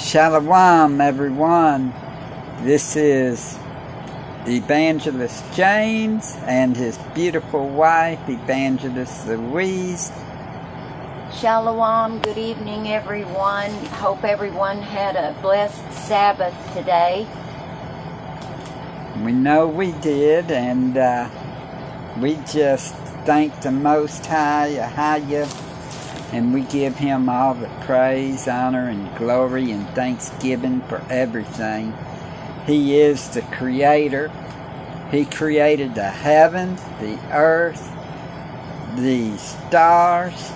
Shalom, everyone. This is Evangelist James and his beautiful wife, Evangelist Louise. Shalom, good evening, everyone. Hope everyone had a blessed Sabbath today. We know we did, and uh, we just thank the Most High, Ahaya, and we give him all the praise, honor, and glory and thanksgiving for everything. He is the Creator. He created the heavens, the earth, the stars,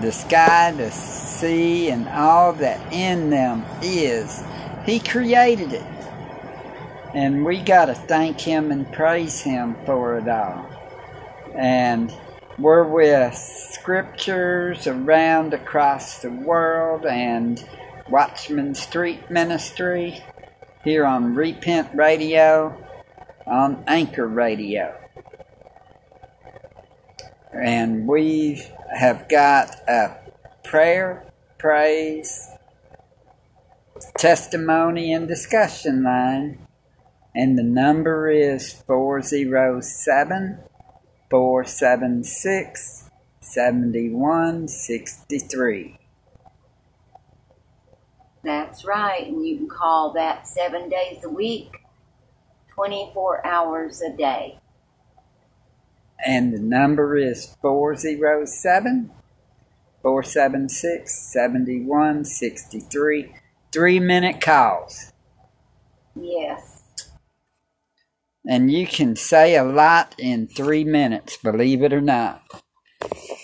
the sky, the sea, and all that in them is. He created it. And we got to thank Him and praise Him for it all. And we're with scriptures around across the world and Watchman Street Ministry here on Repent Radio, on Anchor Radio. And we have got a prayer, praise, testimony, and discussion line. And the number is 407 476 7163. That's right, and you can call that seven days a week, 24 hours a day. And the number is 407 476 7163. Three minute calls. Yes. And you can say a lot in three minutes, believe it or not.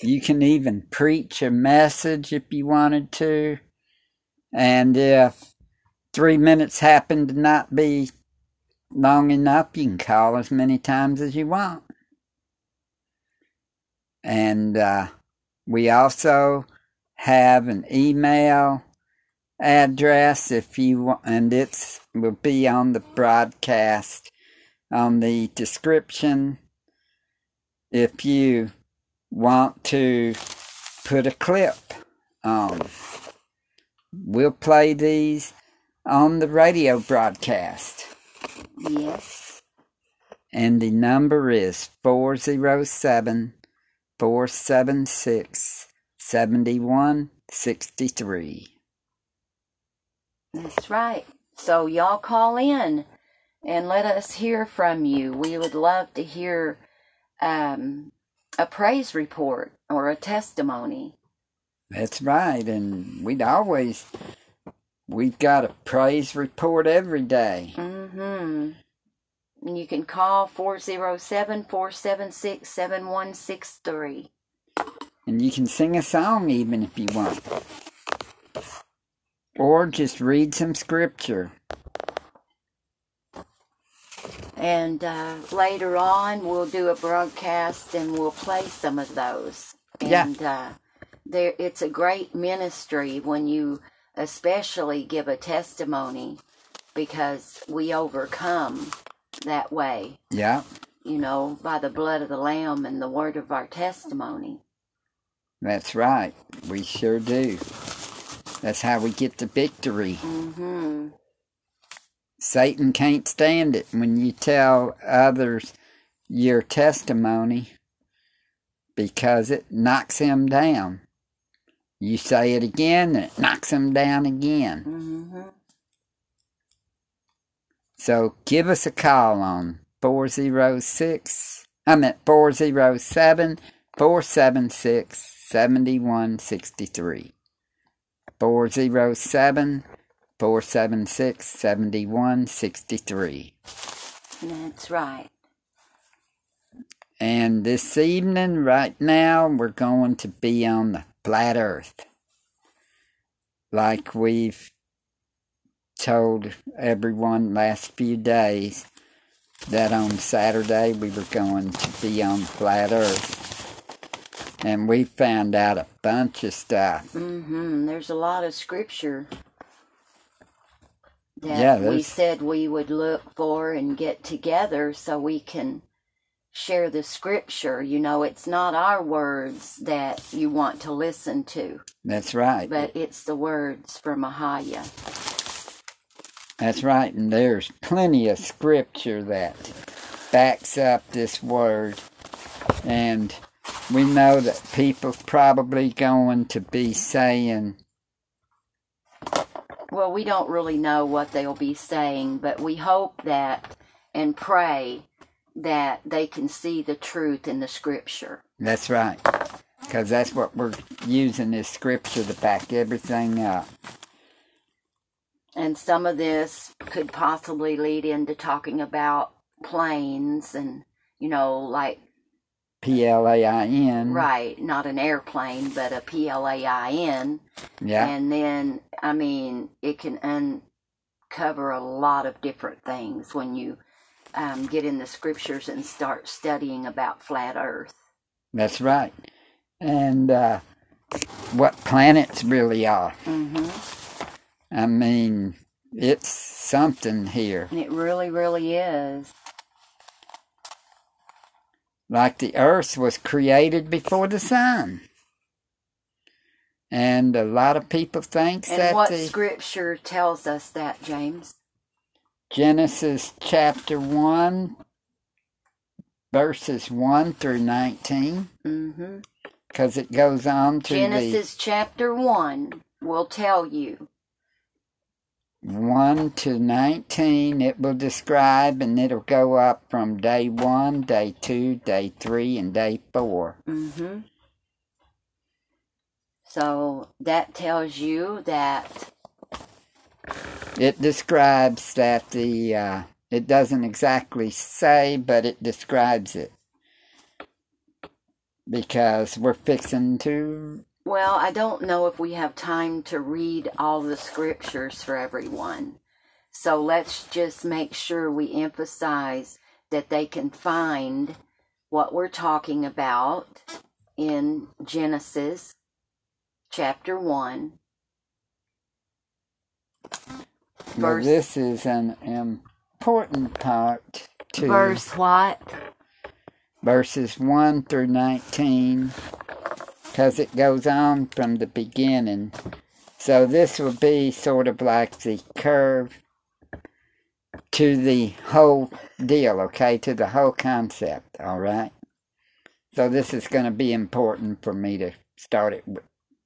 You can even preach a message if you wanted to. And if three minutes happen to not be long enough, you can call as many times as you want. And uh, we also have an email address if you want, and it will be on the broadcast on the description if you want to put a clip on. We'll play these on the radio broadcast. Yes. And the number is 407 476 7163. That's right. So y'all call in and let us hear from you. We would love to hear um, a praise report or a testimony. That's right. And we'd always, we've got a praise report every day. Mm-hmm. And you can call 407 476 7163. And you can sing a song even if you want. Or just read some scripture. And uh, later on, we'll do a broadcast and we'll play some of those. Yeah. And uh, there, it's a great ministry when you especially give a testimony because we overcome that way, Yeah, you know, by the blood of the Lamb and the word of our testimony. that's right. We sure do. That's how we get the victory. hmm Satan can't stand it when you tell others your testimony because it knocks him down. You say it again and it knocks him down again. hmm So give us a call on 406, I meant 407 476 7163. 407 476 7163. That's right. And this evening, right now, we're going to be on the flat earth. Like we've told everyone last few days that on Saturday we were going to be on flat earth. And we found out a bunch of stuff. Mm-hmm. There's a lot of scripture that Yeah, we said we would look for and get together so we can share the scripture. You know, it's not our words that you want to listen to, That's right. but it's the words from Ahaya. That's right. And there's plenty of scripture that backs up this word. And we know that people's probably going to be saying, Well, we don't really know what they'll be saying, but we hope that and pray that they can see the truth in the scripture. that's right. Because that's what we're using this scripture to back everything up. And some of this could possibly lead into talking about planes and, you know, like, P L A I N. right, not an airplane, but a P L A I N. Yeah. And then, I mean, it can uncover a lot of different things when you um, get in the scriptures and start studying about flat earth. That's right. And uh, what planets really are. hmm I mean, it's something here. It really, really is. Like the earth was created before the sun. And a lot of people think And that what the scripture tells us that, James? Genesis chapter 1, verses 1 through 19, Mm-hmm. because it goes on to Genesis chapter 1 will tell you. The 1 to 19. It will describe, and it'll go up from day 1, day 2, day 3, and day 4. mm-hmm. So that tells you that, It describes that the, uh, it doesn't exactly say, but it describes it. Because we're fixing to, well, I don't know if we have time to read all the scriptures for everyone. So let's just make sure we emphasize that they can find what we're talking about in Genesis chapter 1. well, Verse- this is an important part to Verse what? verses 1 through 19 because it goes on from the beginning. So this will be sort of like the curve to the whole deal, okay, to the whole concept, all right? So this is going to be important for me to start it with,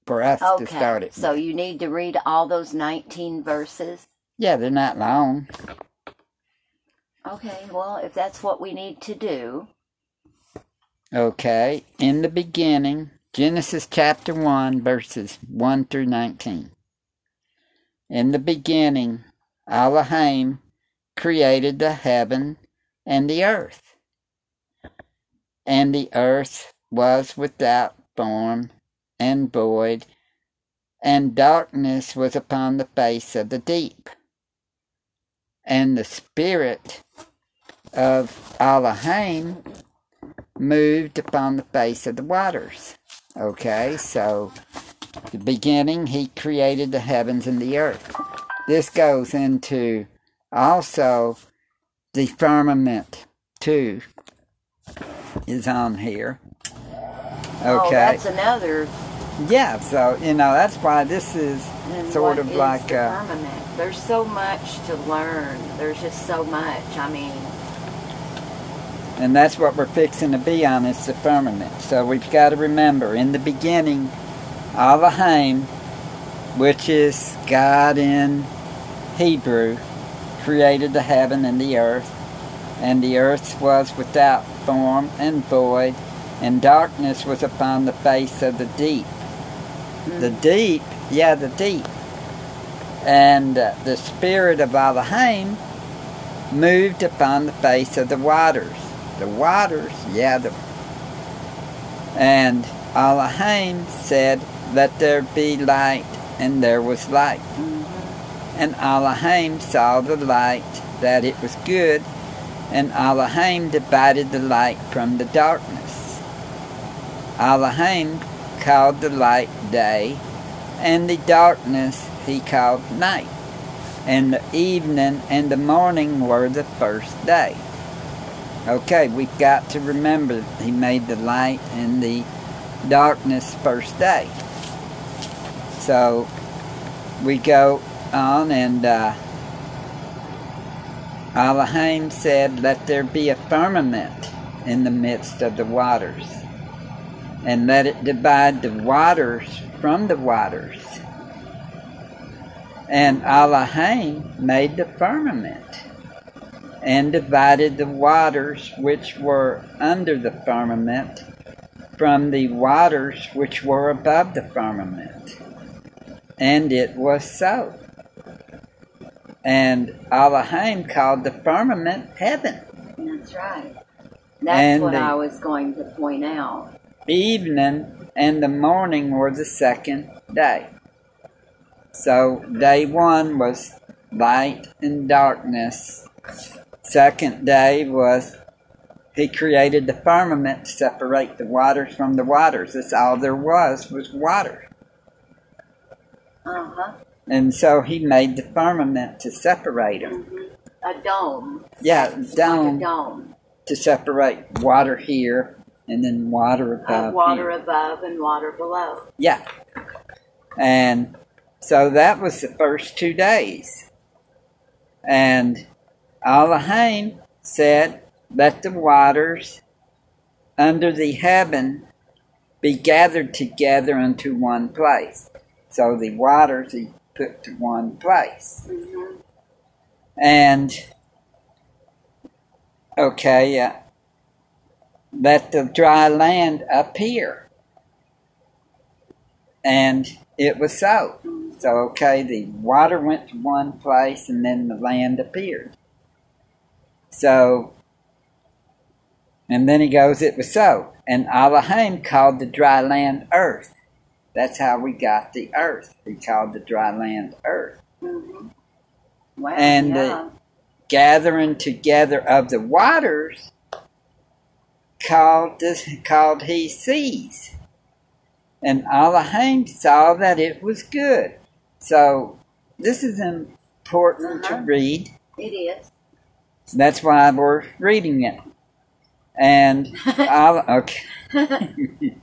for us to start Okay, it so with. you need to read all those 19 verses. Yeah, they're not long. Okay, well, if that's what we need to do. Okay, in the beginning, Genesis chapter 1, verses 1 through 19. In the beginning, Elohim created the heaven and the earth. And the earth was without form and void, and darkness was upon the face of the deep. And the Spirit of Elohim moved upon the face of the waters. Okay, so the beginning, he created the heavens and the earth. This goes into also the firmament too is on here. Okay. Oh, Okay. that's another. yeah, so you know that's why this is and sort of like the uh, firmament? There's so much to learn. There's just so much. I mean, And that's what we're fixing to be on is the firmament. So we've got to remember, in the beginning, Elohim, which is God in Hebrew, created the heaven and the earth. And the earth was without form and void, and darkness was upon the face of the deep. The deep, yeah, the deep. And uh, the spirit of Elohim moved upon the face of the waters the waters, yeah, and Elohim said, Let there be light, and there was light. And Elohim saw the light that it was good, and Elohim divided the light from the darkness. Elohim called the light day, and the darkness he called night. And the evening and the morning were the first day. Okay, we've got to remember he made the light and the darkness first day. So we go on and uh, Elohim said, Let there be a firmament in the midst of the waters, and let it divide the waters from the waters. And Elohim made the firmament and divided the waters which were under the firmament from the waters which were above the firmament. And it was so. And Elohim called the firmament heaven. That's right. That's And what I was going to point out. Evening and the morning were the second day. So day one was light and darkness. Second day was he created the firmament to separate the waters from the waters. That's all there was was water. Uh huh. And so he made the firmament to separate them. Mm-hmm. A dome. Yeah, Like a dome dome. to separate water here and then water above. Uh, water here. above and water below. Yeah. And so that was the first two days. And Elohim said, Let the waters under the heaven be gathered together into one place. So the waters he put to one place. hmm And okay, uh, let the dry land appear. And it was so. So, okay, the water went to one place and then the land appeared. So, and then he goes, it was so. And Elohim called the dry land earth. That's how we got the earth. He called the dry land earth. hmm Wow. And, yeah. uh, gathering together of the waters called this called he seas. And Elohim saw that it was good. So this is important Uh-huh. to read. it is. That's why we're reading it. And I'll, okay.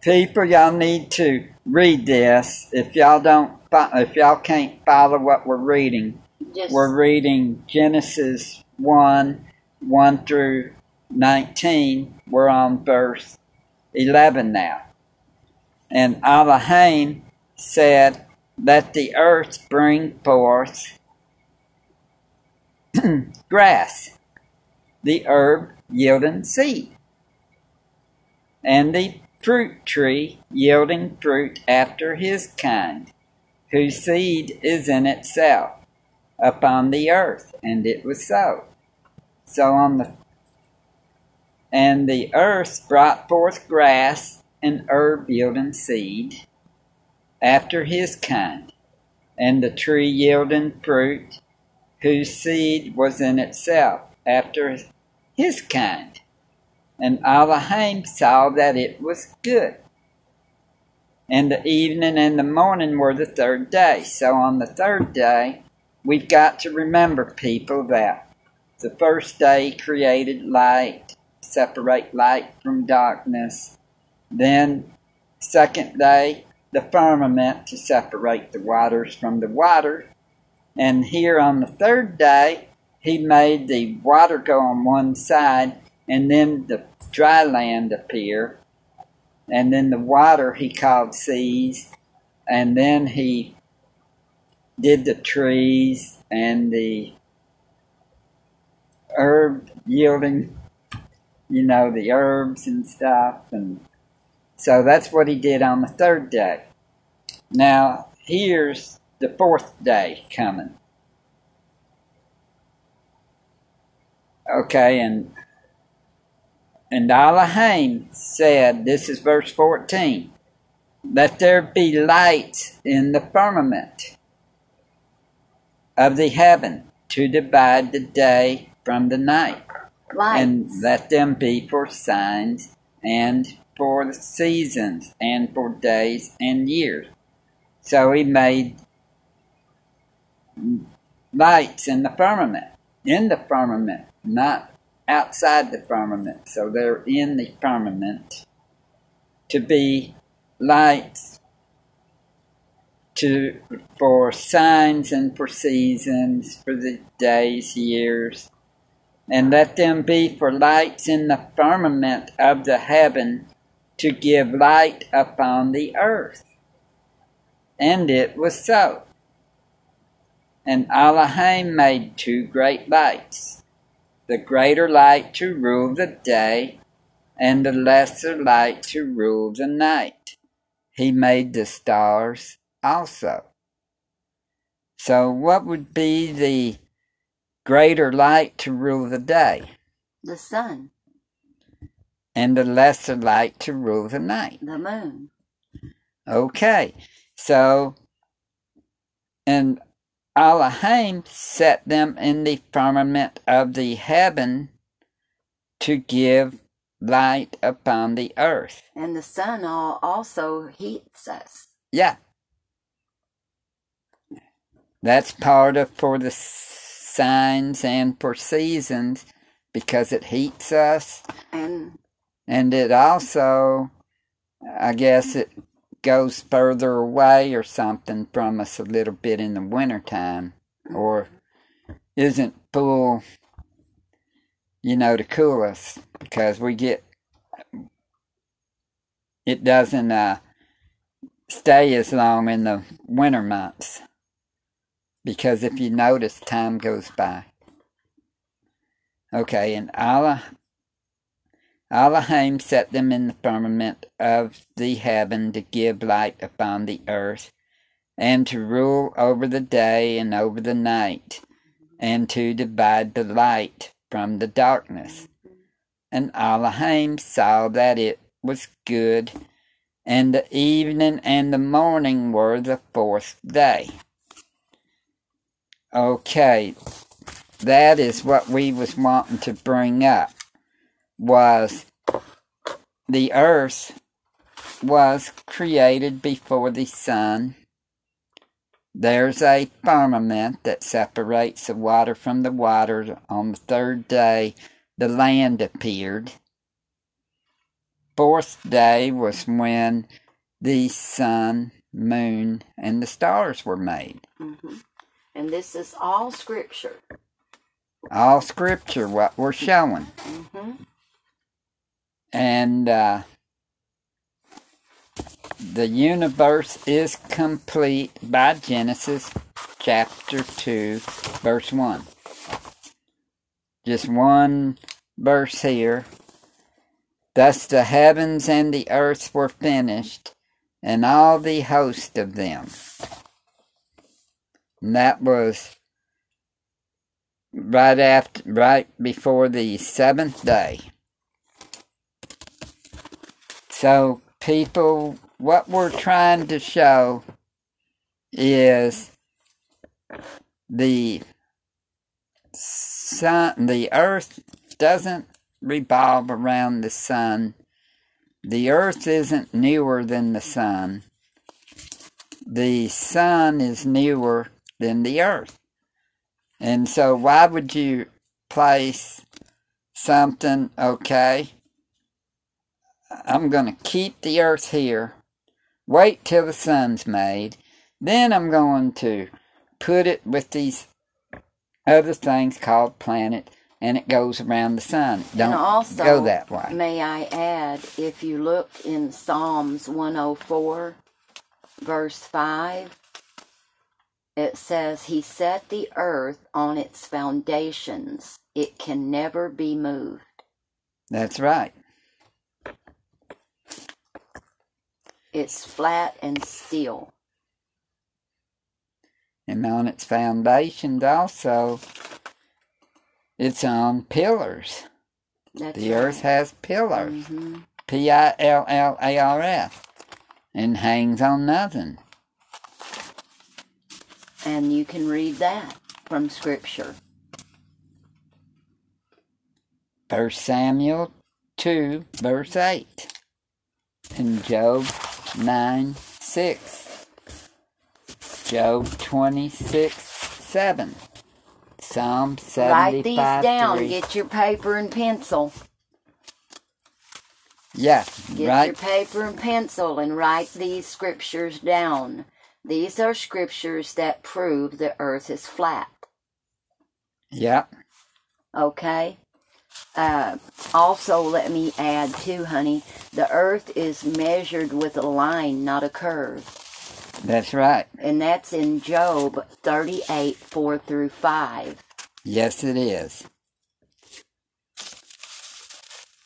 People, y'all need to read this. If y'all don't, if y'all can't follow what we're reading, Just we're reading Genesis 1 1 through 19. We're on verse 11 now. And Elohim said, Let the earth bring forth grass, the herb yielding seed, and the fruit tree yielding fruit after his kind, whose seed is in itself upon the earth, and it was so. So on the and the earth brought forth grass and herb yielding seed after his kind, and the tree yielding fruit, whose seed was in itself after his kind. And Elohim saw that it was good. And the evening and the morning were the third day. So on the third day, we've got to remember, people, that the first day created light, separate light from darkness. Then, second day, the firmament to separate the waters from the water. And here on the third day, he made the water go on one side, and then the dry land appear. And then the water he called seas, and then he did the trees and the herb yielding, you know, the herbs and stuff. And so that's what he did on the third day. Now, here's the fourth day coming. Okay, and and Elohim said, this is verse 14, let there be lights in the firmament of the heaven to divide the day from the night, lights. and let them be for signs and for the seasons and for days and years. So he made lights in the firmament, in the firmament, not outside the firmament, so they're in the firmament to be lights to for signs and for seasons, for the days, years, and let them be for lights in the firmament of the heaven to give light upon the earth. And it was so. And Elohim made two great lights, the greater light to rule the day, and the lesser light to rule the night. He made the stars also. So, what would be the greater light to rule the day? The sun, And the lesser light to rule the night. the moon. Okay, so, and Elohim set them in the firmament of the heaven to give light upon the earth. And the sun also heats us. Yeah. That's part of for the signs and for seasons because it heats us And and it also I guess it goes further away or something from us a little bit in the wintertime or isn't full you know to cool us because we get it doesn't uh stay as long in the winter months because if you notice time goes by. Okay and Allah Elohim set them in the firmament of the heaven to give light upon the earth, and to rule over the day and over the night, and to divide the light from the darkness. And Elohim saw that it was good, and the evening and the morning were the fourth day. Okay, that is what we was wanting to bring up was the earth was created before the sun. There's a firmament that separates the water from the water. On the third day, the land appeared. Fourth day was when the sun, moon, and the stars were made. mhm. and this is all scripture. All scripture, what we're showing. hmm and uh, the universe is complete by Genesis chapter 2, verse 1. Just one verse here. Thus the heavens and the earth were finished, and all the host of them. And that was right after, right before the seventh day. So, people, what we're trying to show is the sun, the earth doesn't revolve around the sun. The earth isn't newer than the sun. The sun is newer than the earth. And so, why would you place something, okay? I'm going to keep the earth here, wait till the sun's made, then I'm going to put it with these other things called planet, and it goes around the sun. Don't and also, go that way. May I add, if you look in Psalms 104, verse 5, it says, He set the earth on its foundations, it can never be moved. That's right. It's flat and still. And on its foundations also, it's on pillars. That's the right. earth has pillars. hmm P I L L A R S. And hangs on nothing. And you can read that from Scripture. First Samuel 2, verse 8. And Job 9, 6. Job 26, 7. Psalm 75 Write these down. 3. Get your paper and pencil. yeah, Get right. your paper and pencil and write these scriptures down. These are scriptures that prove the earth is flat. Yeah, Okay? Uh, also, let me add too, honey, the earth is measured with a line, not a curve. that's right. And that's in Job 38 4 through 5. Yes, it is.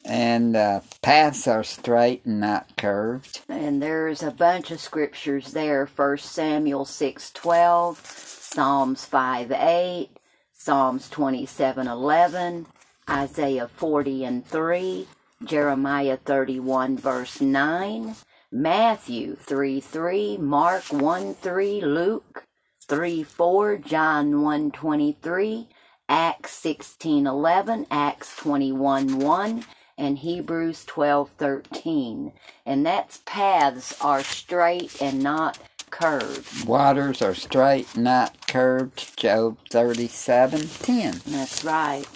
And uh, paths are straight and not curved. And there's a bunch of scriptures there. First Samuel 6 12, Psalms 5 8, Psalms 27 11, Isaiah 40 and 3, Jeremiah 31 verse 9, Matthew 3 3, Mark 1 3, Luke 3 4, John 1 23, Acts 16 11, Acts 21 1, and Hebrews 12 13. And that's paths are straight and not curved. Waters are straight, not curved. Job 37 10. That's right.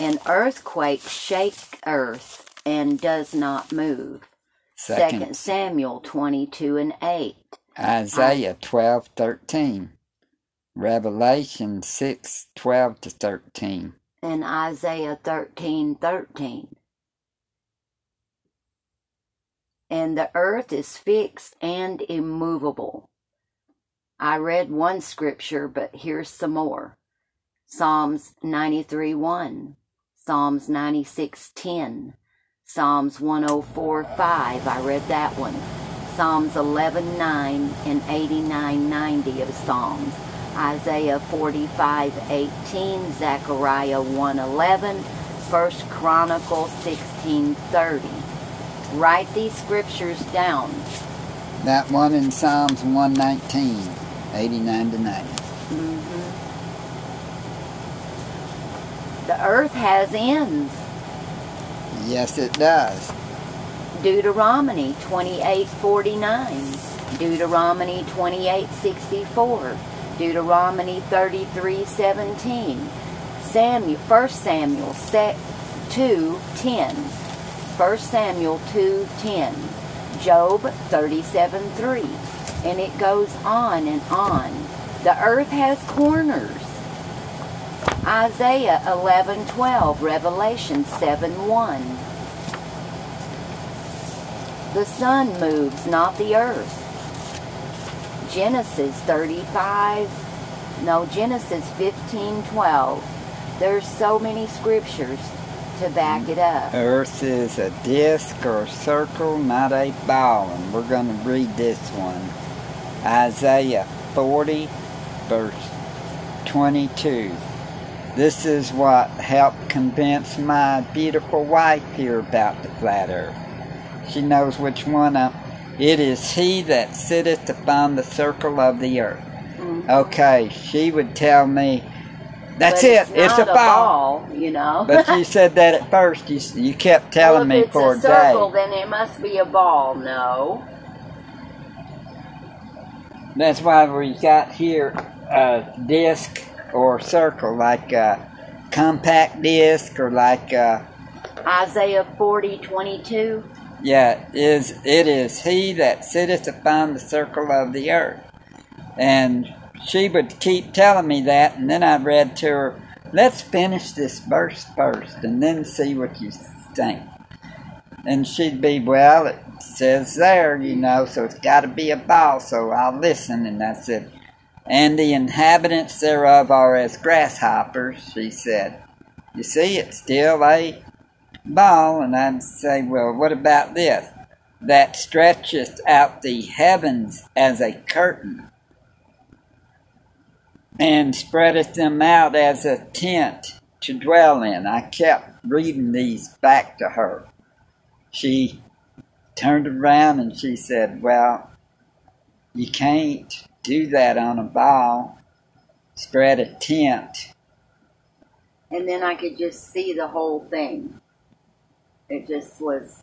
An earthquake shake earth and does not move. Second, Second Samuel 22 and 8. Isaiah 12 13. Revelation 6 12 to 13. and Isaiah thirteen thirteen. And the earth is fixed and immovable. I read one scripture, but here's some more. Psalms 93 1, Psalms 96 10, Psalms 104 5. I read that one. Psalms 11 9 and 89 90 of Psalms. Isaiah 45 18, Zechariah 1 11, 1 Chronicles 16 30. Write these scriptures down. That one in Psalms 119 89 to 90. The earth has ends. Yes, it does. Deuteronomy 28:49, Deuteronomy 28:64, Deuteronomy 33:17, Samuel 1 Samuel 2:10, 1 Samuel 2:10, Job 37:3, and it goes on and on. The earth has corners. Isaiah 11:12, Revelation 7, 1. The sun moves, not the earth. Genesis 35, no, Genesis 15:12. There's so many scriptures to back it up. Earth is a disc or circle, not a ball. And we're going to read this one. Isaiah 40, verse 22. This is what helped convince my beautiful wife here about the flat earth. She knows which one I It is he that sitteth upon the circle of the earth. Mhm. Okay, she would tell me, that's But it, it's, not a ball. ball, you know. But you said that at first. You, you kept telling well, me if it's for a a circle, day. then it must be a ball. No. That's why we got here a disc or circle, like a compact disc or like a, Isaiah 40, 22. yeah, is it is he that sitteth upon the circle of the earth. And she would keep telling me that, and then I read to her, let's finish this verse first and then see what you think. And she'd be, well, it says there, you know, so it's got to be a ball, so I'll listen. And I said, and the inhabitants thereof are as grasshoppers, she said. You see, it's still a ball. And I'd say, well, what about this? That stretcheth out the heavens as a curtain and spreadeth them out as a tent to dwell in. I kept reading these back to her. She turned around and she said, Well, you can't do that on a ball. Spread a tent. And then I could just see the whole thing. It just was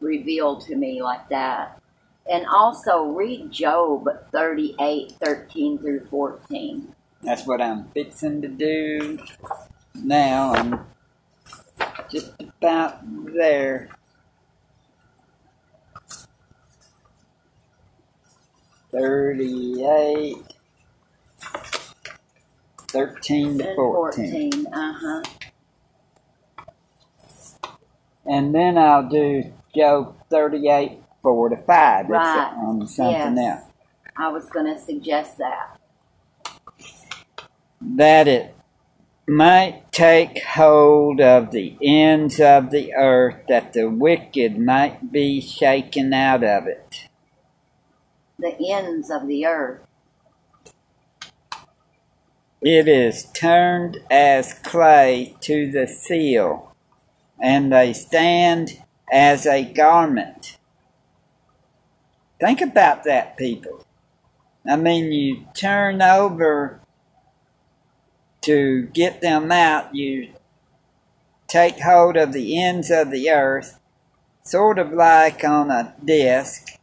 revealed to me like that. And also read Job 38, 13 through 14. That's what I'm fixing to do now. I'm just about there. Thirty-eight. Thirteen to fourteen. 14. Uh huh. And then I'll do Job 38, 4 to 5. Right. on something Yes. else. I was going to suggest that. That it might take hold of the ends of the earth, that the wicked might be shaken out of it. The ends of the earth. It is turned as clay to the seal, and they stand as a garment. Think about that, people. I mean, you turn over to get them out, you take hold of the ends of the earth, sort of like on a disc,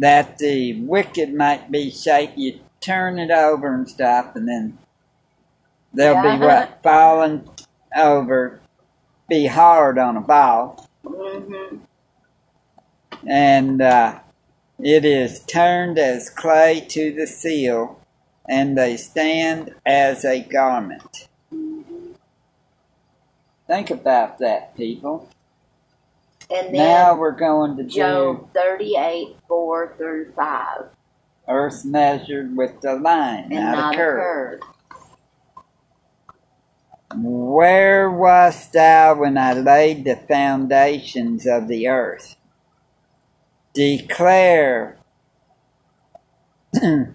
that the wicked might be shaken. You turn it over and stuff, and then they'll be Yeah. what? Falling over, be hard on a ball. Mm-hmm. and uh, it is turned as clay to the seal, and they stand as a garment. Think about that, people. And then Now we're going to do Job 38, 4 through 5. earth measured with the line, And not, not a curve. curve. Where wast thou when I laid the foundations of the earth? Declare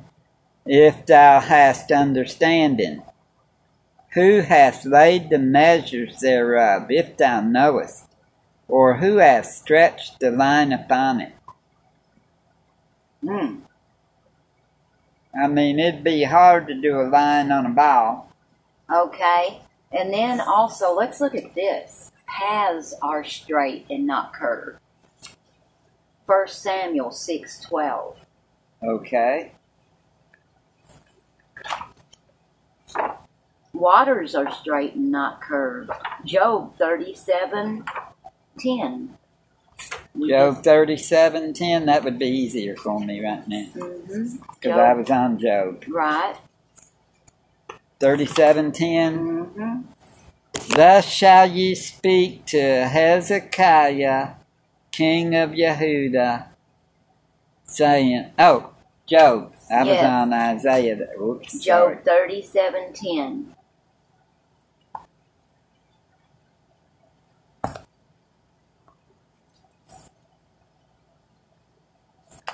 if thou hast understanding. Who hath laid the measures thereof, if thou knowest? Or who hath stretched the line upon it? Hmm. I mean, it'd be hard to do a line on a ball. Okay. And then also, let's look at this. Paths are straight and not curved. 1 Samuel 6.12. Okay. Waters are straight and not curved. Job 37, ten. We Job oh, thirty-seven ten. That would be easier for me right now because mm-hmm. I was on Joe. Right. Thirty-seven ten. Mm-hmm. Thus shall ye speak to Hezekiah, king of Yehuda, saying, "Oh, Job, I was on Isaiah. Oops, Job thirty-seven ten.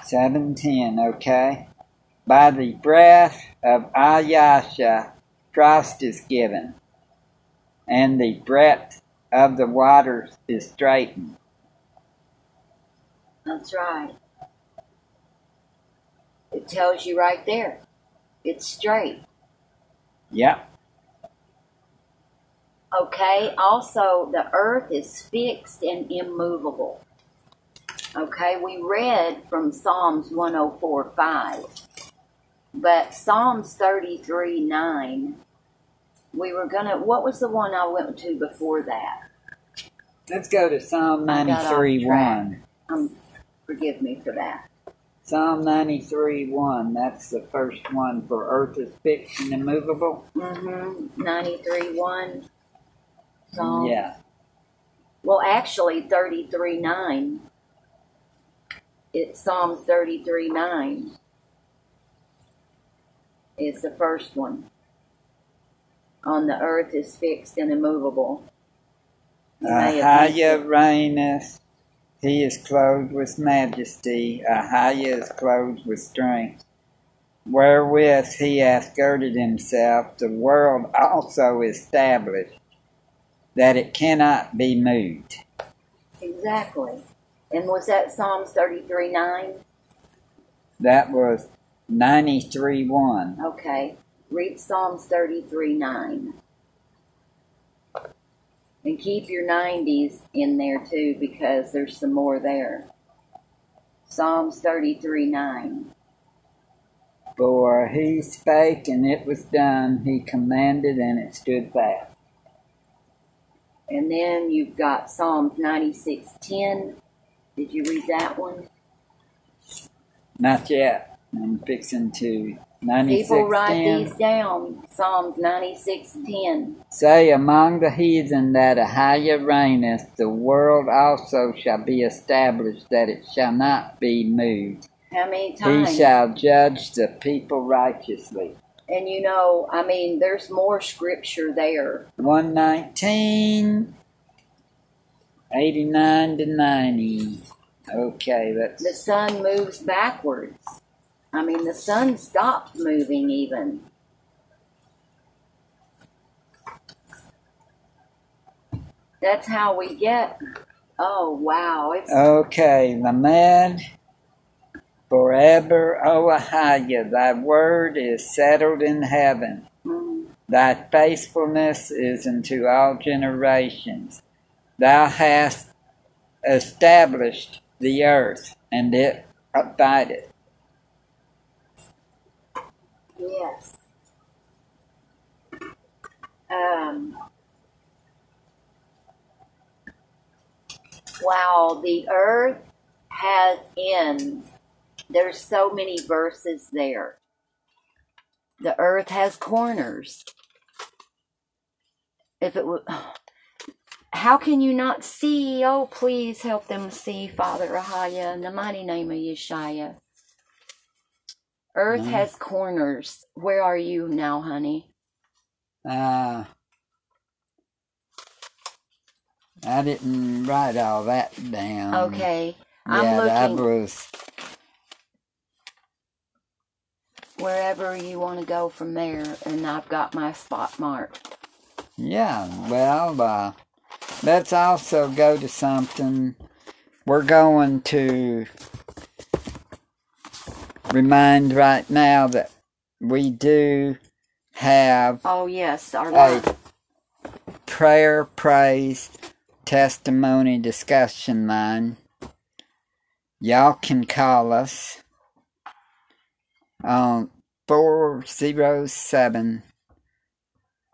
710, okay? By the breath of Ayasha, Christ is given, and the breadth of the waters is straightened. That's right. It tells you right there. It's straight. Yep. Okay, also the earth is fixed and immovable. Okay, we read from Psalms 104 5. But Psalms 33 9, we were gonna, what was the one I went to before that? Let's go to Psalm I got off 93 track. 1. Um, forgive me for that. Psalm 93 1. That's the first one for earth is fixed and immovable. Mm-hmm. 93 1. Psalm. Yeah. Well, actually, 33 9. It's Psalms 33 9. It's the first one. On the earth is fixed and immovable. You may have missed Ahiah it. reigneth. He is clothed with majesty. Ahiah is clothed with strength. Wherewith he hath girded himself, the world also established, that it cannot be moved. Exactly. And was that Psalms 33 9? That was 93 1. Okay. Read Psalms 33 9. And keep your 90s in there too because there's some more there. Psalms 33 9. For he spake, and it was done. He commanded, and it stood fast. And then you've got Psalms 96:10. Did you read that one? Not yet. I'm fixing to. 96 People write these down. Psalms 96:10. Say among the heathen that Ahijah reigneth, the world also shall be established, that it shall not be moved. How many times? He shall judge the people righteously. And you know, I mean, there's more scripture there. 119, 89 to 90. Okay, but The sun moves backwards. I mean, the sun stops moving even. That's how we get. Oh wow! It's Okay, Lamed, forever, O Ahijah, thy word is settled in heaven. mm, Thy faithfulness is unto all generations. Thou hast established the earth, and it abideth. yes. Um. Wow, the earth has ends. There's so many verses there. The earth has corners. If it would, how can you not see? Oh, please help them see, Father Ahaya, in the mighty name of Yeshaya. Earth Mhm. has corners. Where are you now, honey? Uh, I didn't write all that down. Okay, I'm yeah, that looking was. wherever you want to go from there, and I've got my spot marked. Yeah, well, uh, let's also go to something. We're going to remind right now that we do have Oh yes, our line. prayer, praise, testimony discussion line. Y'all can call us on 407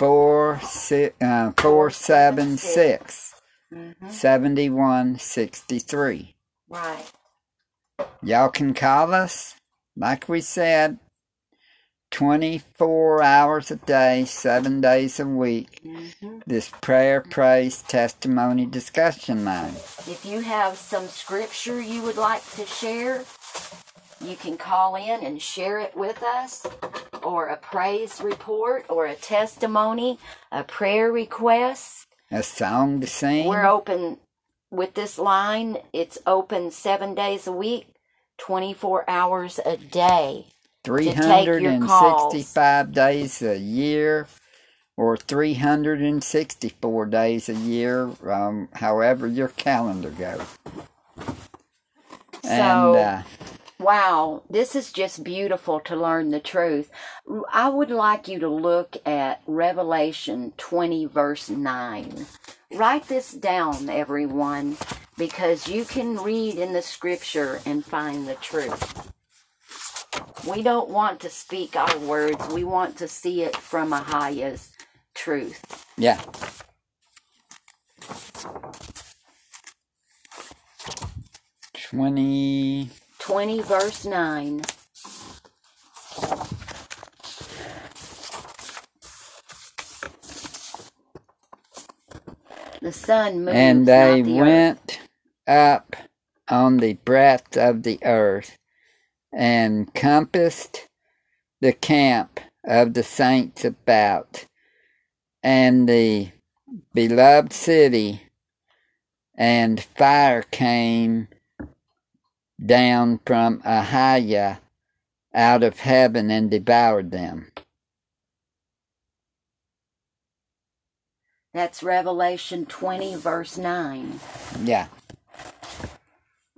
476 uh, 476 Mhm. 7163. Right. Y'all can call us, like we said, 24 hours a day, seven days a week. hmm This prayer, praise, testimony discussion line. If you have some scripture you would like to share, you can call in and share it with us, or a praise report, or a testimony, a prayer request. A song to sing. We're open with this line, it's open seven days a week, 24 hours a day. 365 days a year or 364 days a year, um, however your calendar goes. and So- uh, Wow, this is just beautiful to learn the truth. I would like you to look at Revelation 20, verse 9. Write this down, everyone, because you can read in the scripture and find the truth. We don't want to speak our words, we want to see it from Ahaya's truth. yeah. Twenty 20, verse 9. The sun moves, and they the earth. went up on the breadth of the earth and compassed the camp of the saints about and the beloved city and fire came down from Ahijah out of heaven and devoured them. That's Revelation 20, verse 9. Yeah.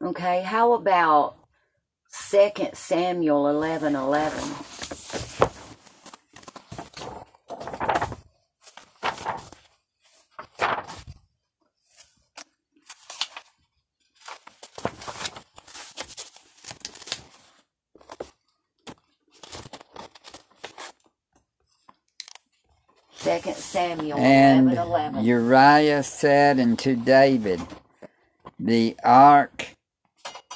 Okay, how about 2 Samuel 11 11? Second Samuel And 11, 11. Uriah said unto David, The ark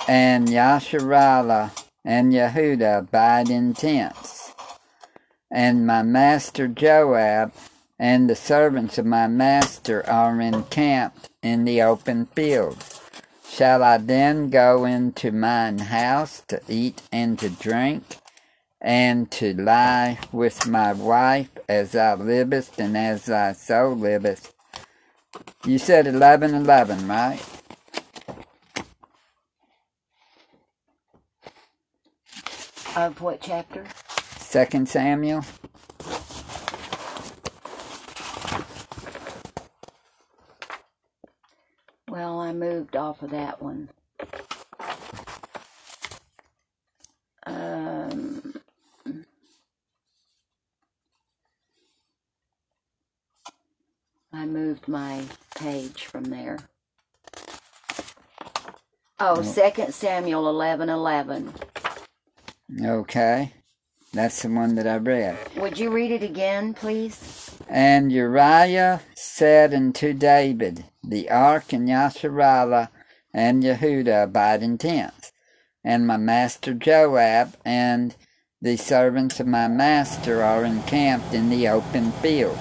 and Yasharallah and Yehuda abide in tents, and my master Joab and the servants of my master are encamped in the open field. Shall I then go into mine house to eat and to drink, and to lie with my wife as thou livest and as thy soul liveth? You said eleven eleven, right? Of what chapter? Second Samuel. Well, I moved off of that one. Um, I moved my page from there. Oh, Second Samuel eleven eleven. Okay. That's the one that I read. Would you read it again, please? And Uriah said unto David, The ark and Yasharallah and Yehuda abide in tents, and my master Joab and the servants of my master are encamped in the open field.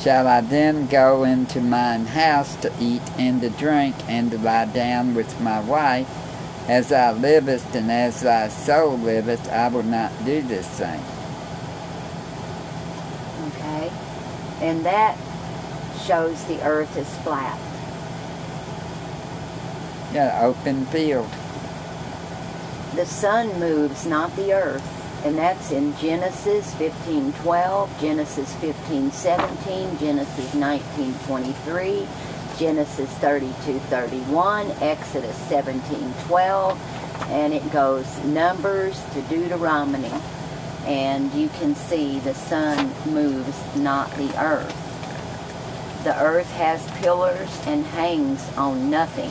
Shall I then go into mine house to eat and to drink and to lie down with my wife? As thou livest and as thy soul liveth, I will not do this thing. Okay. And that shows the earth is flat. Yeah, open field. The sun moves, not the earth. And that's in Genesis 15:12, Genesis 15:17, Genesis 19:23, Genesis 32:31, Exodus 17:12, and it goes Numbers to Deuteronomy. And you can see the sun moves, not the earth. The earth has pillars and hangs on nothing.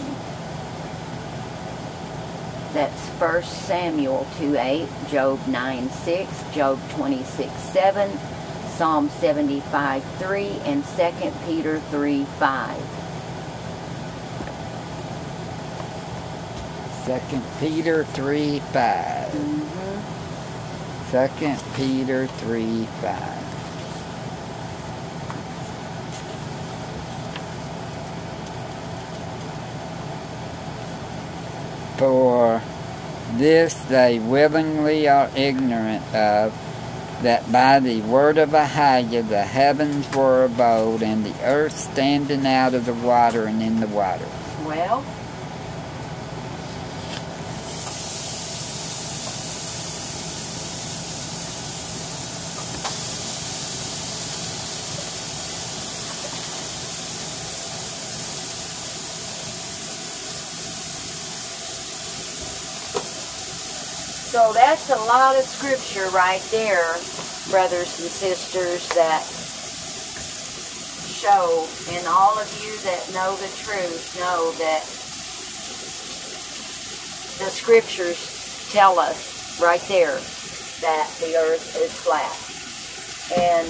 That's 1 Samuel 2 8, Job 9 6, Job 26 7, Psalm 75 3, and 2 Peter 3 5. Second Peter three five. Mm-hmm. Second Peter three five. For this they willingly are ignorant of, that by the word of Ahiah the heavens were old, and the earth standing out of the water and in the water. Well, That's a lot of scripture right there, brothers and sisters, that show, and all of you that know the truth know that the scriptures tell us right there that the earth is flat. And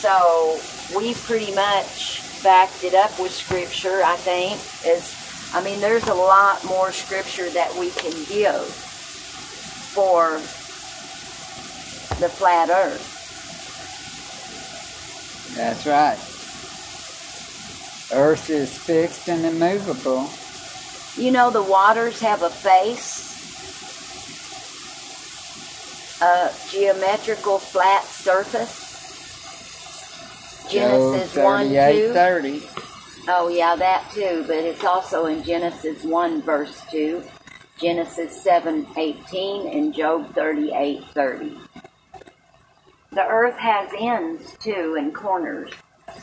so we pretty much backed it up with scripture, I think. Is I mean, there's a lot more scripture that we can give for the flat earth. That's right. Earth is fixed and immovable. You know, the waters have a face, a geometrical flat surface. Genesis Job 1 38, 2. 30. Oh, yeah, that too, but it's also in Genesis 1 verse 2, Genesis 7 18, and Job 38 30. The earth has ends too and corners.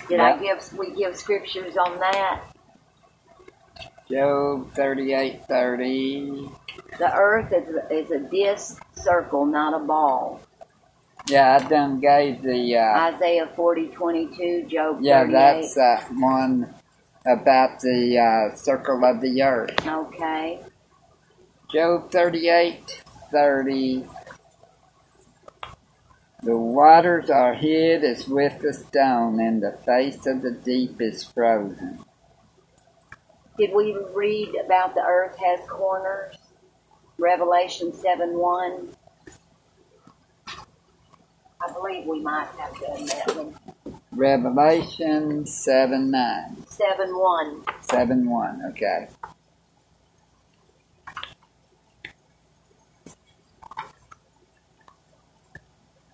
Did I give we give scriptures on that? Job 38, 30. The earth is a, is a disc circle, not a ball. Yeah, I done gave the, uh, Isaiah 40 22, Job yeah, 38. that's that one about the uh, circle of the earth. Okay. Job 38, 30. The waters are hid as with a stone, and the face of the deep is frozen. Did we read about the earth has corners? Revelation 7 1. I believe we might have done that one. Revelation 7 9. 7 1. 7 1, okay.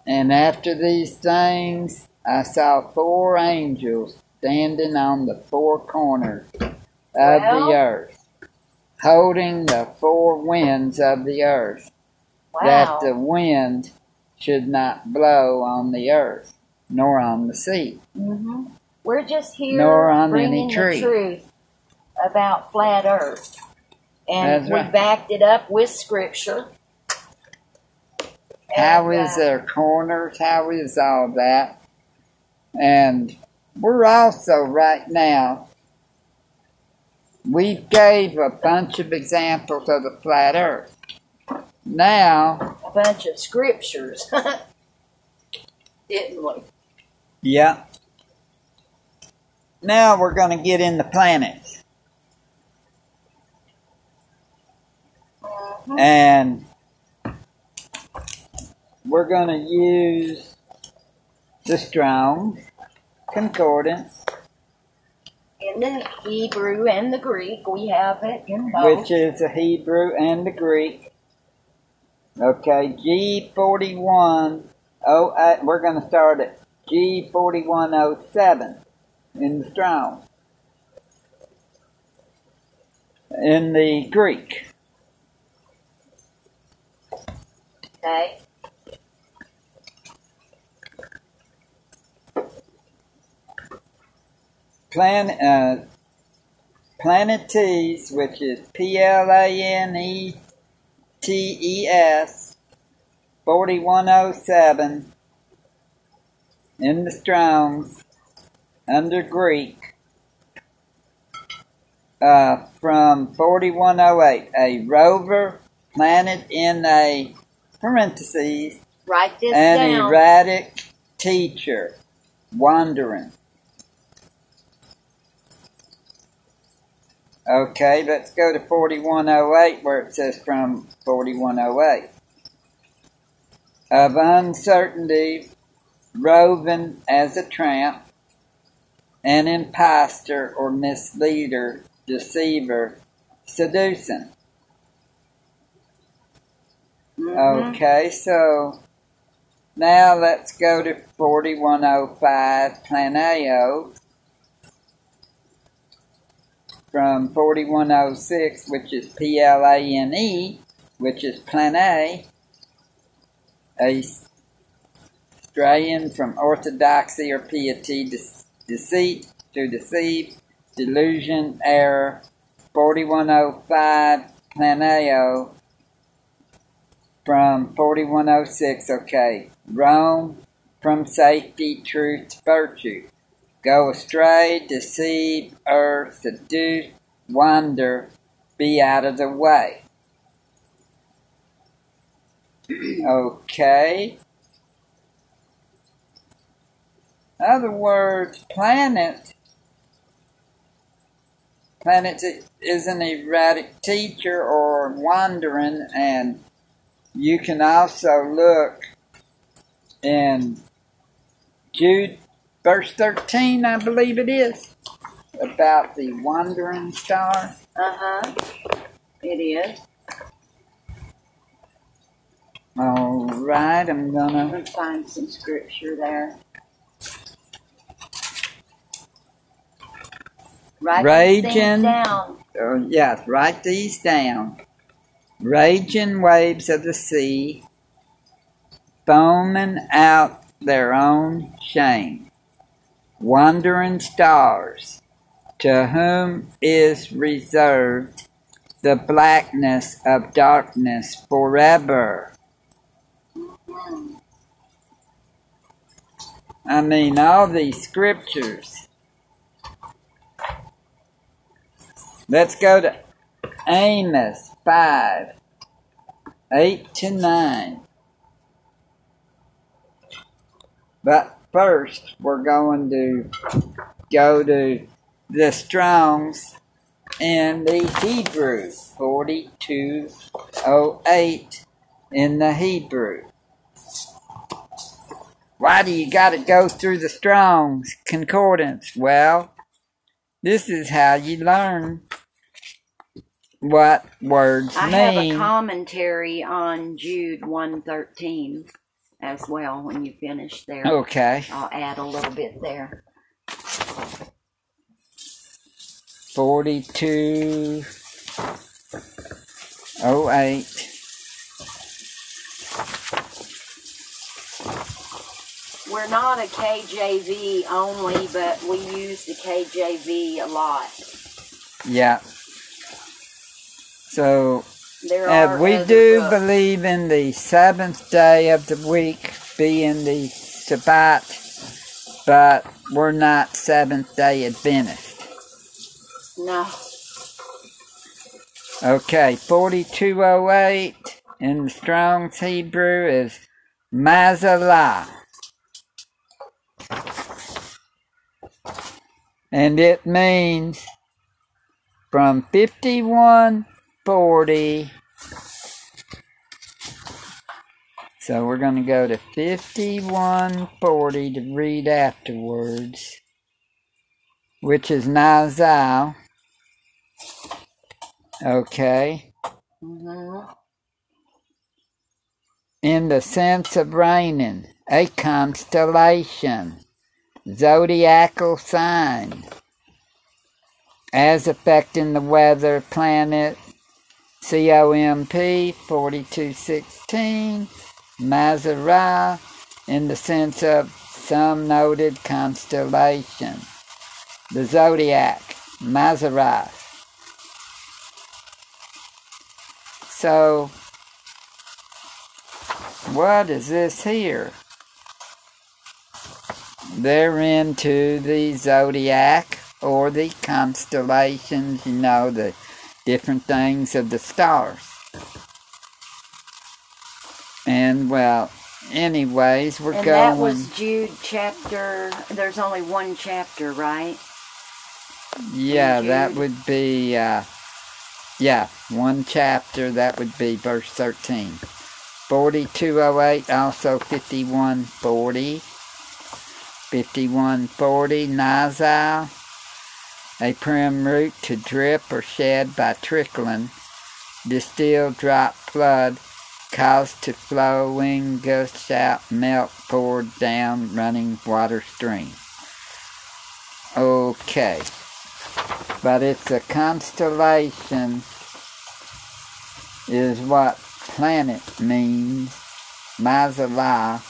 And after these things, I saw four angels standing on the four corners of Well. the earth, holding the four winds of the earth, Wow. that the wind should not blow on the earth, nor on the sea. hmm We're just here Nor on bringing any tree. the truth about flat Earth, and That's we right. backed it up with Scripture. How is uh, their corners? How is all that? And we're also right now, we gave a bunch of examples of the flat earth. Now, a bunch of scriptures, didn't we? yeah. Now we're going to get in the planets. Mhm. And we're going to use the Strong Concordance, In the Hebrew and the Greek, we have it in both. which is the Hebrew and the Greek. Okay, G4108, we're going to start at G4107 in the Strong. In the Greek, Okay. Plan, uh, Planetes, which is P L A N E T E S, 4107, in the Strongs, under Greek, uh, from 4108, a rover planet in a parentheses Write this an down. erratic teacher wandering. Okay, let's go to 4108 where it says from 4108. Of uncertainty, roving as a tramp, an impostor or misleader, deceiver, seducing. Mhm. Okay, so now let's go to 4105 Planeo from 4106, which is P L A N E, which is Plane, a straying from orthodoxy or piety, de- deceit to deceive, delusion, error. 4105 Planeo from 4106, okay. Roam, from safety, truth, virtue. Go astray, deceive, err, seduce, wander, be out of the way. okay. In Other words, planet. Planet is an erratic teacher or wandering, and you can also look in Jude, verse 13, I believe it is, about the wandering star. Uh huh. It is. All right, I'm gonna. going to find some scripture there. Write these Raging. down. Uh, yeah, write these down. Raging waves of the sea, foaming out their own shame. Wandering stars, to whom is reserved the blackness of darkness forever. I mean, all these scriptures. Let's go to Amos 5 8 to 9. But first, we're going to go to the Strongs in the Hebrew, 4208 in the Hebrew. Why do you got to go through the Strong's Concordance? Well, this is how you learn what words I mean. have a commentary on Jude 113 as well when you finish there. okay, I'll add a little bit there. 4208. We're not a KJV only, but we use the KJV a lot. Yeah. So, There uh, we do believe in the seventh day of the week being the Shabbat, but we're not Seventh day Adventist. No. Okay, 4208 in the Strong's Hebrew is Mazalah. And it means from 5140. So we're going to go to 5140 to read afterwards, which is Nazal. Okay. hmm in the sense of reigning, a constellation, zodiacal sign, as affecting the weather planet, COMP 4216, Mazarah, in the sense of some noted constellation, the zodiac, Mazarah. So, what is this here? They're into the zodiac or the constellations, you know, the different things of the stars. And well, anyways, we're And going. that was Jude chapter. There's only one chapter, right? yeah, that would be, uh, yeah, one chapter, that would be verse 13. 4208, also 5140. 5140, Nazal, a prim root to drip or shed by trickling, distilled drop flood, caused to flowing, gush out, melt, poured down, running water stream. Okay. But it's a constellation is what planet means, Mazalah,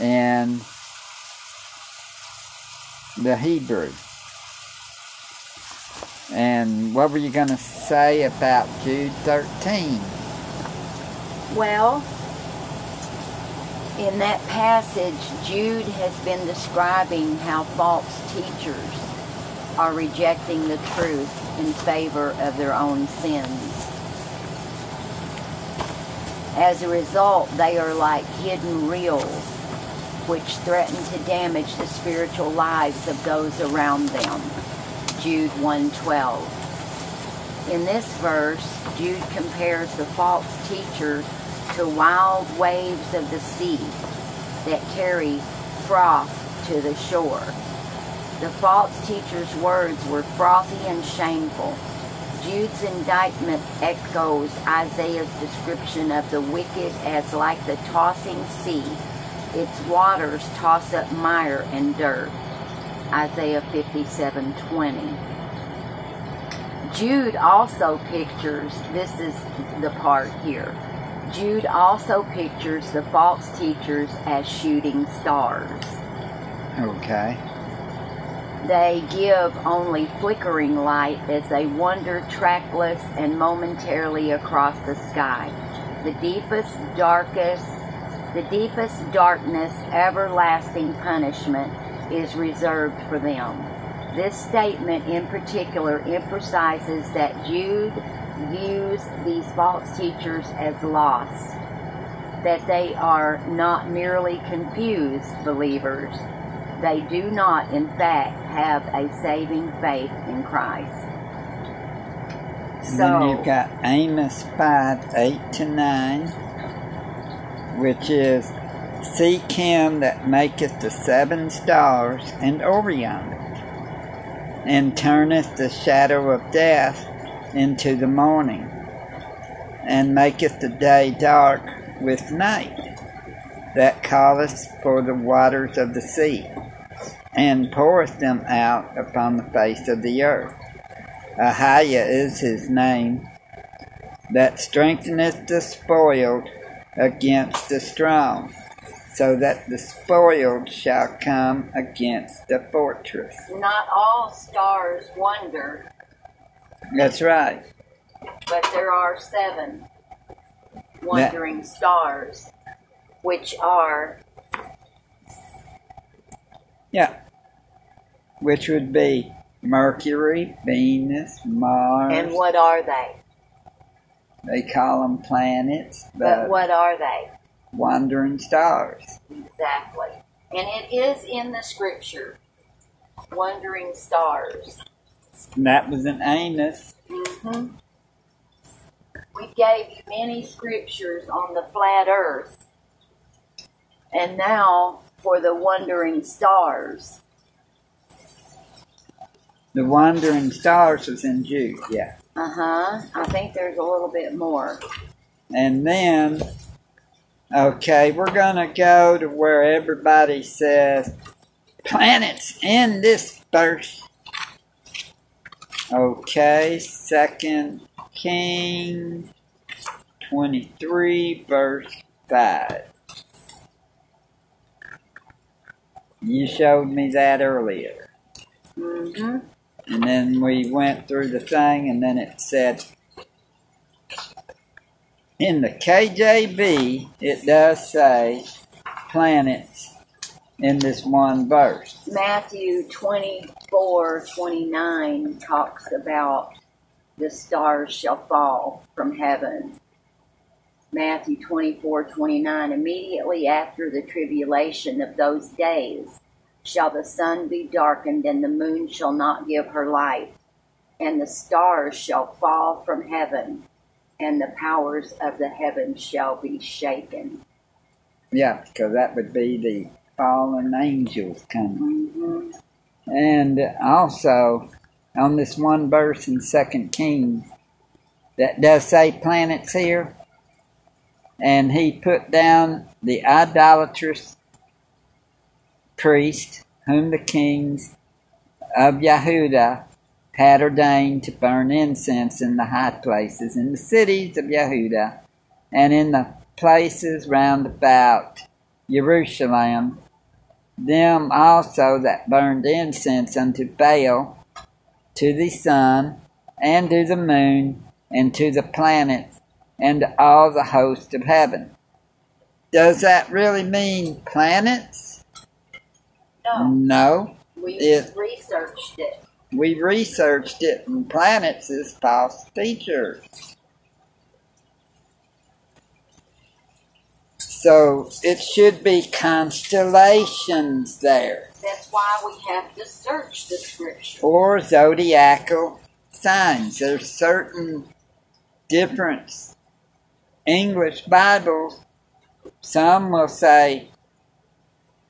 and the Hebrew. And what were you going to say about Jude 13? Well, in that passage, Jude has been describing how false teachers are rejecting the truth in favor of their own sins. As a result, they are like hidden reels which threaten to damage the spiritual lives of those around them. Jude 1.12. In this verse, Jude compares the false teacher to wild waves of the sea that carry froth to the shore. The false teacher's words were frothy and shameful. Jude's indictment echoes Isaiah's description of the wicked as like the tossing sea. Its waters toss up mire and dirt. Isaiah 57:20. Jude also pictures, this is the part here. Jude also pictures the false teachers as shooting stars. Okay. They give only flickering light as they wander trackless and momentarily across the sky. The deepest, darkest, the deepest darkness, everlasting punishment is reserved for them. This statement in particular emphasizes that Jude views these false teachers as lost. that they are not merely confused believers. They do not, in fact, have a saving faith in Christ. So, then you've got Amos 5 8 to 9, which is Seek him that maketh the seven stars and Orion, and turneth the shadow of death into the morning, and maketh the day dark with night, that calleth for the waters of the sea, and poureth them out upon the face of the earth. Ahiah is his name, that strengtheneth the spoiled against the strong so that the spoiled shall come against the fortress. Not all stars wonder. That's right. But there are seven wandering that. stars, which are. Yeah. Which would be Mercury, Venus, Mars. And what are they? They call them planets. But, but what are they? Wandering stars. Exactly. And it is in the scripture, wandering stars. And that was in Amos. Mm-hmm. We gave you many scriptures on the flat earth. And now for the wandering stars. The wandering stars was in Jude, yeah. Uh huh. I think there's a little bit more. And then Okay, we're going to go to where everybody says planets in this verse. Okay, second King 23 verse 5. You showed me that earlier. Mm-hmm. And then we went through the thing and then it said in the KJV, it does say planets in this one verse. Matthew 24 29 talks about the stars shall fall from heaven. Matthew 24 29 Immediately after the tribulation of those days shall the sun be darkened, and the moon shall not give her light, and the stars shall fall from heaven and the powers of the heavens shall be shaken. Yeah, because that would be the fallen angels coming. Mm-hmm. And also, on this one verse in Second Kings, that does say planets here, and he put down the idolatrous priest, whom the kings of Yehuda had ordained to burn incense in the high places in the cities of Yehuda and in the places round about Jerusalem, them also that burned incense unto Baal, to the sun, and to the moon, and to the planets, and to all the host of heaven. Does that really mean planets? No. No. We it, researched it we researched it, and planets as false teachers. So it should be constellations there. That's why we have to search the scripture. Or zodiacal signs. There's certain different English Bibles. Some will say,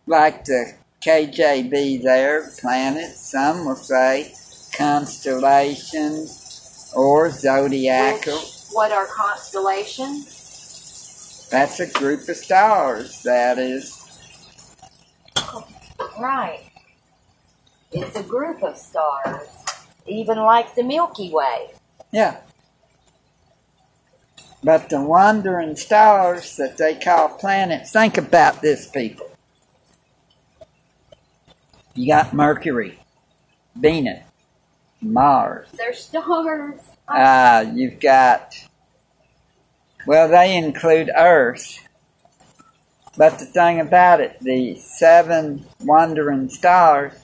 like the KJV there, planets. Some will say constellations or zodiacal. Which, what are constellations? That's a group of stars, that is. Right. It's a group of stars, even like the Milky Way. Yeah. But the wandering stars that they call planets, think about this, people. You got Mercury, Venus, Mars. They're stars. Uh, you've got, well, they include Earth. But the thing about it, the seven wandering stars,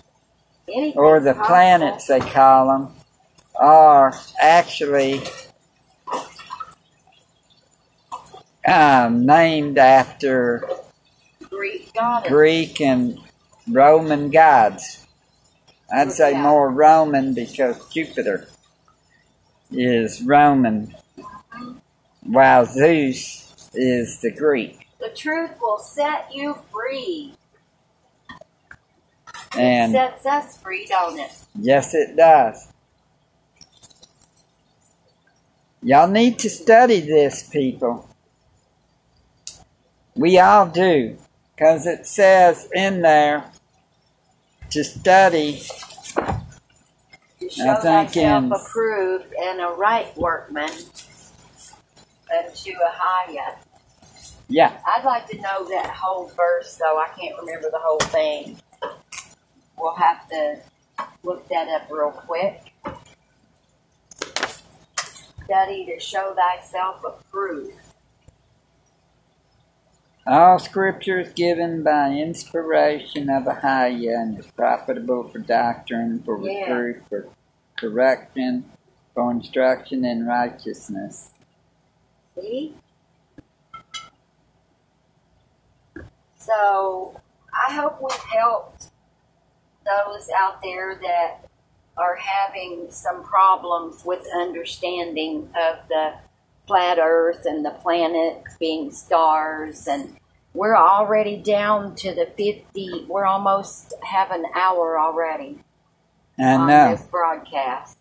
Anything's or the possible. planets they call them, are actually um, named after Greek. Greek and Roman gods. I'd say Yeah. more Roman because Jupiter is Roman, while Zeus is the Greek. The truth will set you free. it And sets us free, don't it? yes, it does. Y'all need to study this, people. We all do, because it says in there to study To show I think thyself in- approved and a right workman unto a higher. Yeah, I'd like to know that whole verse, though. I can't remember the whole thing. We'll have to look that up real quick. Study to show thyself approved. All scripture is given by inspiration of Ahia and is profitable for doctrine, for Yeah. reproof, for correction, for instruction in righteousness. See? So, I hope we've helped those out there that are having some problems with understanding of the flat earth and the planets being stars and we're already down to the 50 we're almost have an hour already I on know. this broadcast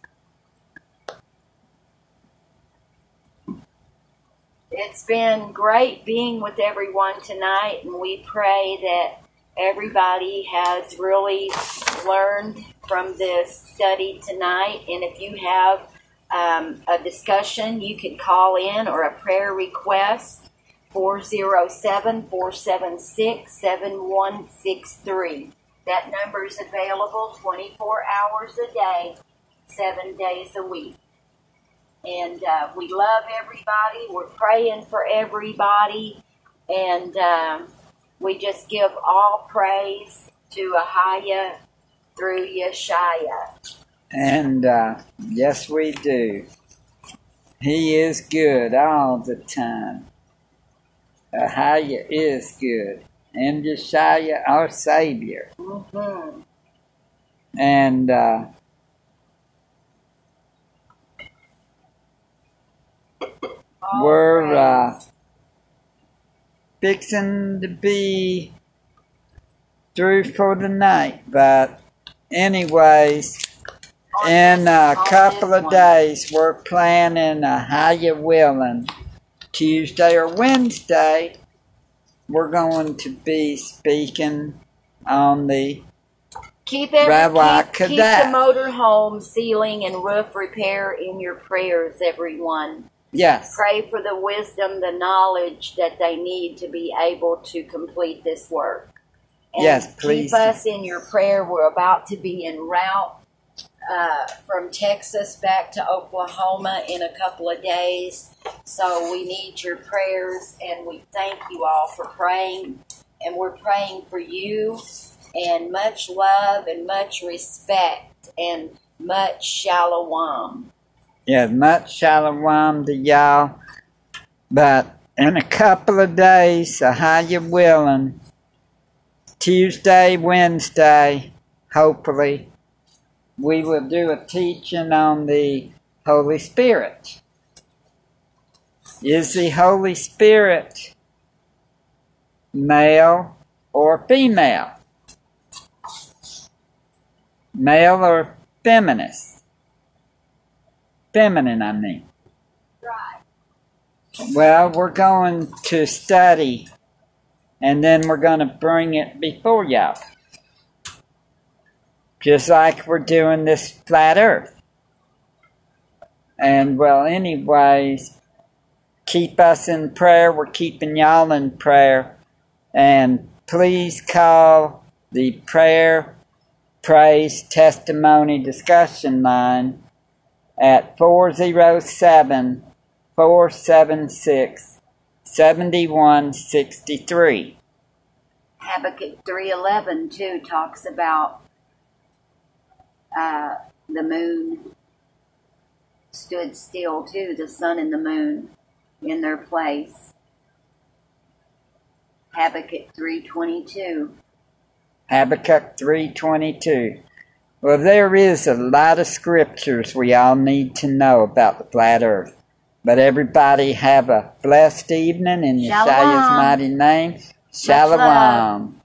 it's been great being with everyone tonight and we pray that everybody has really learned from this study tonight and if you have um, a discussion you can call in or a prayer request 407-476-7163 that number is available 24 hours a day seven days a week and uh, we love everybody. We're praying for everybody, and um, we just give all praise to Ahia through Yeshaya. And uh, yes, we do. He is good all the time. Ahia is good. And Yeshaya, our Savior. Mm-hmm. And uh, we're uh, fixing to be through for the night. But, anyways, in a couple of days, we're planning a how you willing Tuesday or Wednesday. We're going to be speaking on the Keep, every, Rabbi keep, keep the Kadat. motor home ceiling and roof repair in your prayers, everyone. yes, Pray for the wisdom, the knowledge that they need to be able to complete this work. And Yes, please Keep us in your prayer. We're about to be en route uh, from Texas back to Oklahoma in a couple of days. So we need your prayers, and we thank you all for praying. And we're praying for you, and much love, and much respect, and much shalom. Yeah, much shalom to y'all. But in a couple of days, so how you willing Tuesday, Wednesday, hopefully, we will do a teaching on the Holy Spirit. Is the Holy Spirit male or female? Male or feminist? Feminine, I mean. Right. Well, we're going to study and then we're going to bring it before y'all. Just like we're doing this flat earth. And well, anyways, keep us in prayer. We're keeping y'all in prayer. And please call the prayer, praise, testimony discussion line at 407 476 7163. Habakkuk 3.11 too talks about uh, the moon stood still too, the sun and the moon in their place. Habakkuk 3.22. Habakkuk 3.22. Well, there is a lot of scriptures we all need to know about the flat earth. But everybody have a blessed evening in Shalom. Yeshua's mighty name. Shalom.